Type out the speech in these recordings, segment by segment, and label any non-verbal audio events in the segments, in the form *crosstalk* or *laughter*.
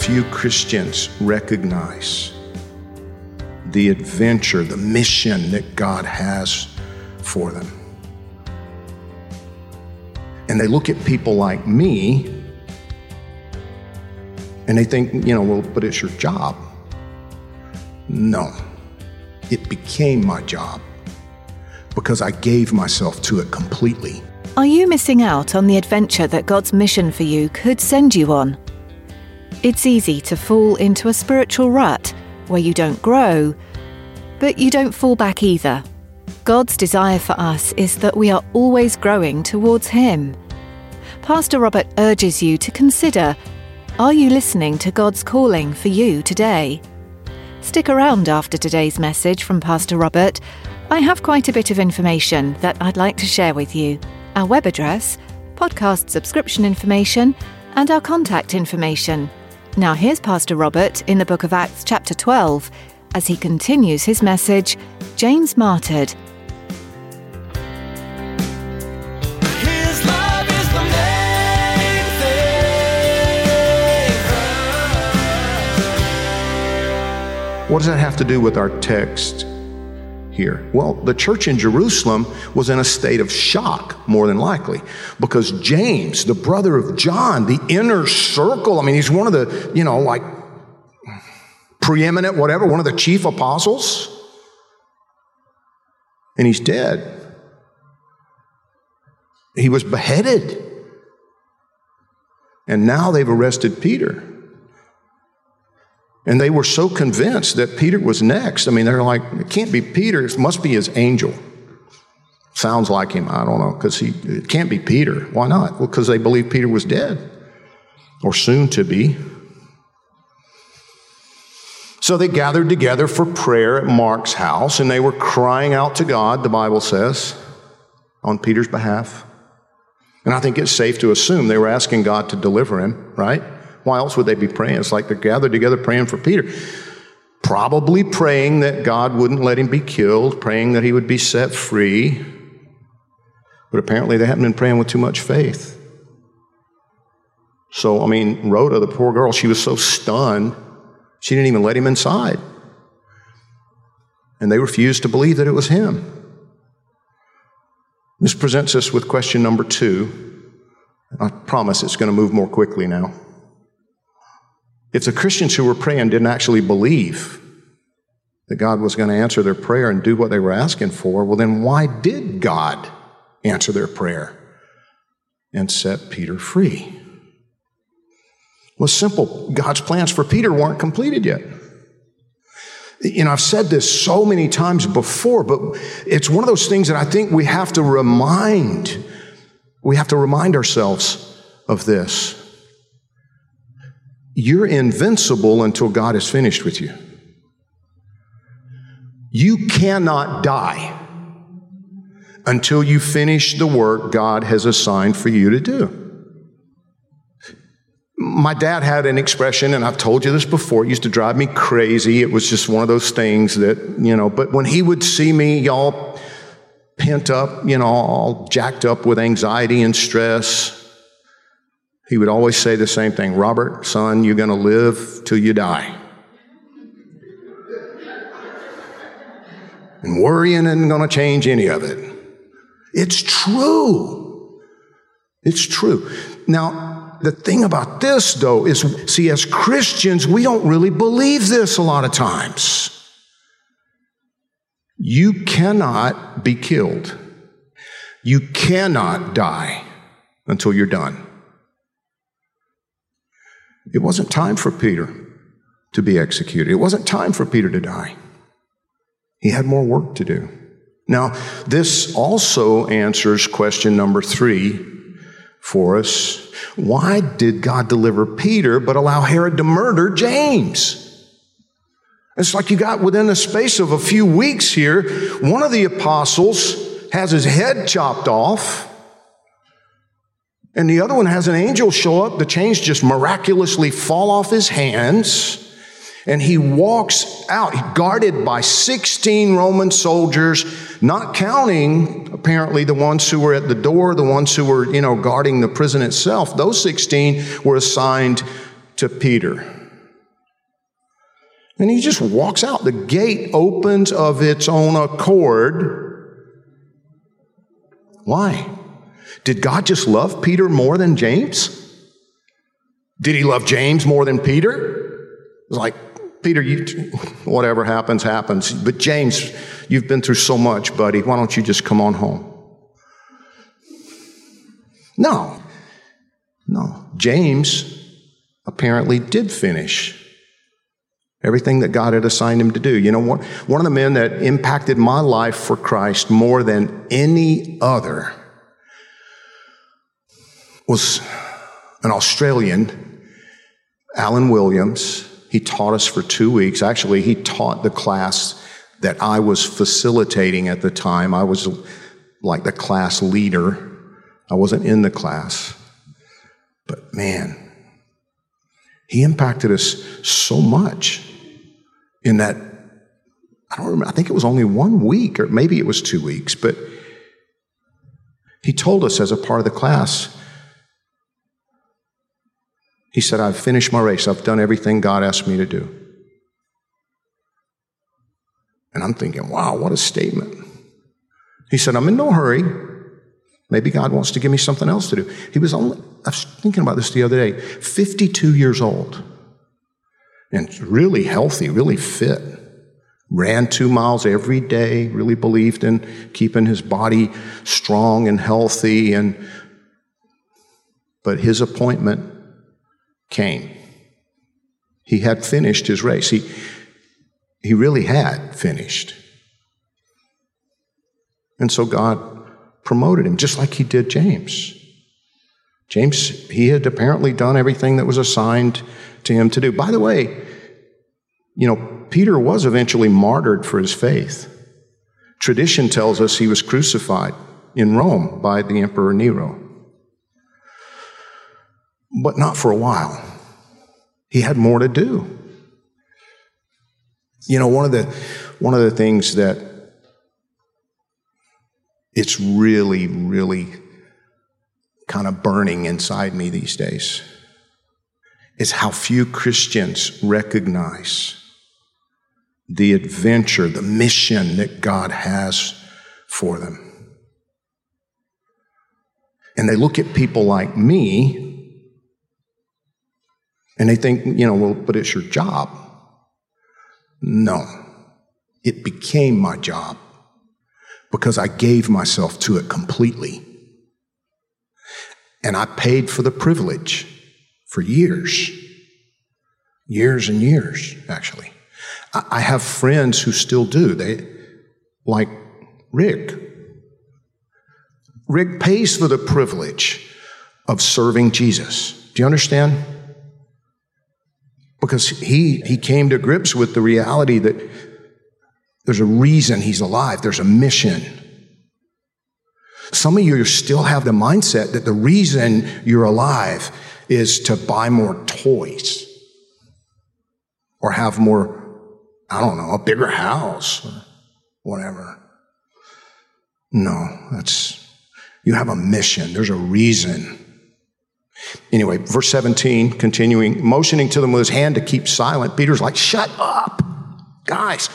Few Christians recognize the adventure, the mission that God has for them. And they look at people like me and they think, you know, well, but it's your job. No, it became my job because I gave myself to it completely. Are you missing out on the adventure that God's mission for you could send you on? It's easy to fall into a spiritual rut where you don't grow, but you don't fall back either. God's desire for us is that we are always growing towards Him. Pastor Robert urges you to consider are you listening to God's calling for you today? Stick around after today's message from Pastor Robert. I have quite a bit of information that I'd like to share with you. Our web address, podcast subscription information, and our contact information. Now, here's Pastor Robert in the book of Acts, chapter 12, as he continues his message James Martyred. His love is the main thing. What does that have to do with our text here? Well, the church in Jerusalem was in a state of shock, more than likely, because James, the brother of John, the inner circle, I mean, he's one of the, you know, like preeminent, whatever, one of the chief apostles, and he's dead. He was beheaded. And now they've arrested Peter. And they were so convinced that Peter was next. I mean, they're like, it can't be Peter, it must be his angel. Sounds like him, I don't know, because he it can't be Peter. Why not? Well, because they believe Peter was dead or soon to be. So they gathered together for prayer at Mark's house, and they were crying out to God, the Bible says, on Peter's behalf. And I think it's safe to assume they were asking God to deliver him, right? Why else would they be praying? It's like they're gathered together praying for Peter. Probably praying that God wouldn't let him be killed, praying that he would be set free. But apparently they hadn't been praying with too much faith. So, I mean, Rhoda, the poor girl, she was so stunned, she didn't even let him inside. And they refused to believe that it was him. This presents us with question number two. I promise it's going to move more quickly now. If the Christians who were praying didn't actually believe that God was going to answer their prayer and do what they were asking for, well, then why did God answer their prayer and set Peter free? Well, simple. God's plans for Peter weren't completed yet. You know, I've said this so many times before, but it's one of those things that I think we have to remind. We have to remind ourselves of this. You're invincible until God is finished with you. You cannot die until you finish the work God has assigned for you to do. My dad had an expression, and I've told you this before, it used to drive me crazy. It was just one of those things that, you know, but when he would see me y'all pent up, you know, all jacked up with anxiety and stress, he would always say the same thing Robert, son, you're going to live till you die. And worrying isn't going to change any of it. It's true. It's true. Now, the thing about this, though, is see, as Christians, we don't really believe this a lot of times. You cannot be killed. You cannot die until you're done. It wasn't time for Peter to be executed. It wasn't time for Peter to die. He had more work to do. Now, this also answers question number three for us. Why did God deliver Peter but allow Herod to murder James? It's like you got within the space of a few weeks here, one of the apostles has his head chopped off, and the other one has an angel show up. The chains just miraculously fall off his hands. And he walks out, guarded by 16 Roman soldiers, not counting apparently the ones who were at the door, the ones who were, you know, guarding the prison itself. Those 16 were assigned to Peter. And he just walks out. The gate opens of its own accord. Why? Did God just love Peter more than James? Did he love James more than Peter? It's like, Peter, you, *laughs* whatever happens, happens. But James, you've been through so much, buddy. Why don't you just come on home? No. No. James apparently did finish everything that God had assigned him to do. You know what? One of the men that impacted my life for Christ more than any other was an Australian, Alan Williams. He taught us for two weeks. Actually, he taught the class that I was facilitating at the time. I was like the class leader. I wasn't in the class. But man, he impacted us so much in that, I don't remember, I think it was only one week or maybe it was two weeks, but he told us as a part of the class, he said, I've finished my race. I've done everything God asked me to do. And I'm thinking, wow, what a statement. He said, I'm in no hurry. Maybe God wants to give me something else to do. He was only, I was thinking about this the other day, 52 years old and really healthy, really fit. Ran two miles every day, really believed in keeping his body strong and healthy. And, but his appointment came. He had finished his race. He, he really had finished. And so God promoted him, just like he did James. James, he had apparently done everything that was assigned to him to do. By the way, you know, Peter was eventually martyred for his faith. Tradition tells us he was crucified in Rome by the Emperor Nero. But not for a while. He had more to do. You know, one of the one of the things that it's really, really kind of burning inside me these days is how few Christians recognize the adventure, the mission that God has for them. And they look at people like me and they think, you know, well, but it's your job. No, it became my job because I gave myself to it completely. And I paid for the privilege for years. Years and years, actually. I have friends who still do. They, like Rick. Rick pays for the privilege of serving Jesus. Do you understand? Because he, he came to grips with the reality that there's a reason he's alive, there's a mission. Some of you still have the mindset that the reason you're alive is to buy more toys or have more, I don't know, a bigger house or whatever. No, that's, you have a mission. There's a reason. Anyway, verse 17, continuing, motioning to them with his hand to keep silent. Peter's like, shut up, guys.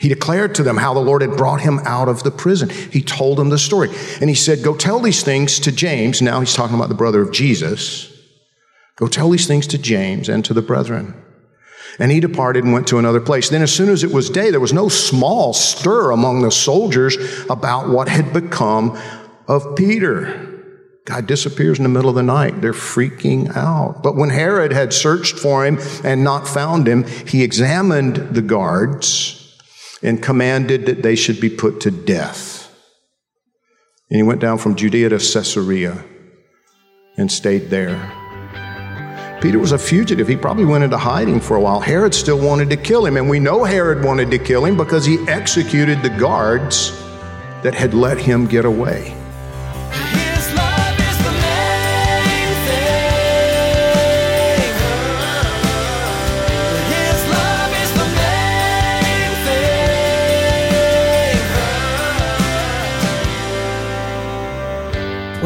He declared to them how the Lord had brought him out of the prison. He told them the story. And he said, Go tell these things to James. Now he's talking about the brother of Jesus. Go tell these things to James and to the brethren. And he departed and went to another place. Then, as soon as it was day, there was no small stir among the soldiers about what had become of Peter. God disappears in the middle of the night. They're freaking out. But when Herod had searched for him and not found him, he examined the guards and commanded that they should be put to death. And he went down from Judea to Caesarea and stayed there. Peter was a fugitive. He probably went into hiding for a while. Herod still wanted to kill him, and we know Herod wanted to kill him because he executed the guards that had let him get away.